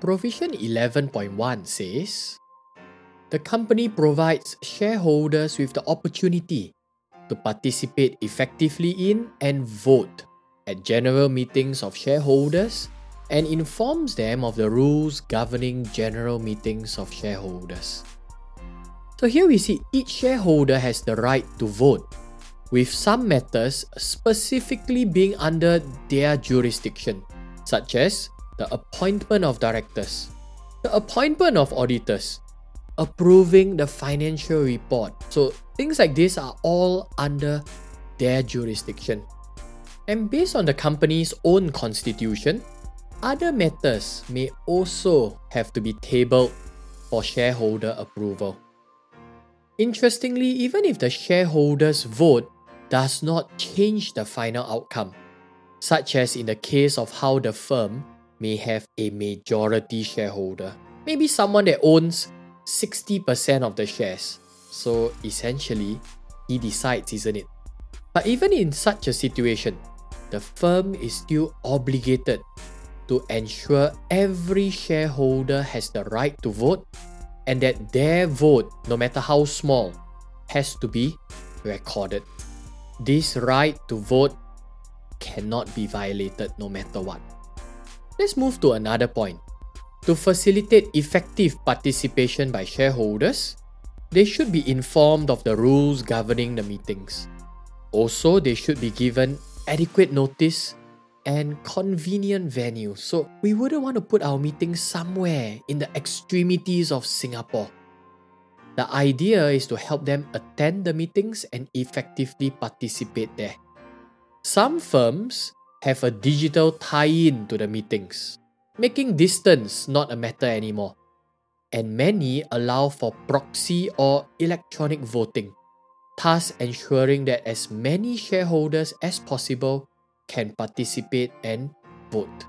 Provision 11.1 says The company provides shareholders with the opportunity to participate effectively in and vote at general meetings of shareholders and informs them of the rules governing general meetings of shareholders. So here we see each shareholder has the right to vote, with some matters specifically being under their jurisdiction, such as the appointment of directors, the appointment of auditors, approving the financial report. So things like this are all under their jurisdiction. And based on the company's own constitution, other matters may also have to be tabled for shareholder approval. Interestingly, even if the shareholders' vote does not change the final outcome, such as in the case of how the firm may have a majority shareholder. Maybe someone that owns 60% of the shares. So essentially, he decides, isn't it? But even in such a situation, the firm is still obligated to ensure every shareholder has the right to vote and that their vote, no matter how small, has to be recorded. This right to vote cannot be violated no matter what. Let's move to another point. To facilitate effective participation by shareholders, they should be informed of the rules governing the meetings. Also, they should be given adequate notice and convenient venue. So, we wouldn't want to put our meetings somewhere in the extremities of Singapore. The idea is to help them attend the meetings and effectively participate there. Some firms have a digital tie in to the meetings, making distance not a matter anymore. And many allow for proxy or electronic voting, thus ensuring that as many shareholders as possible can participate and vote.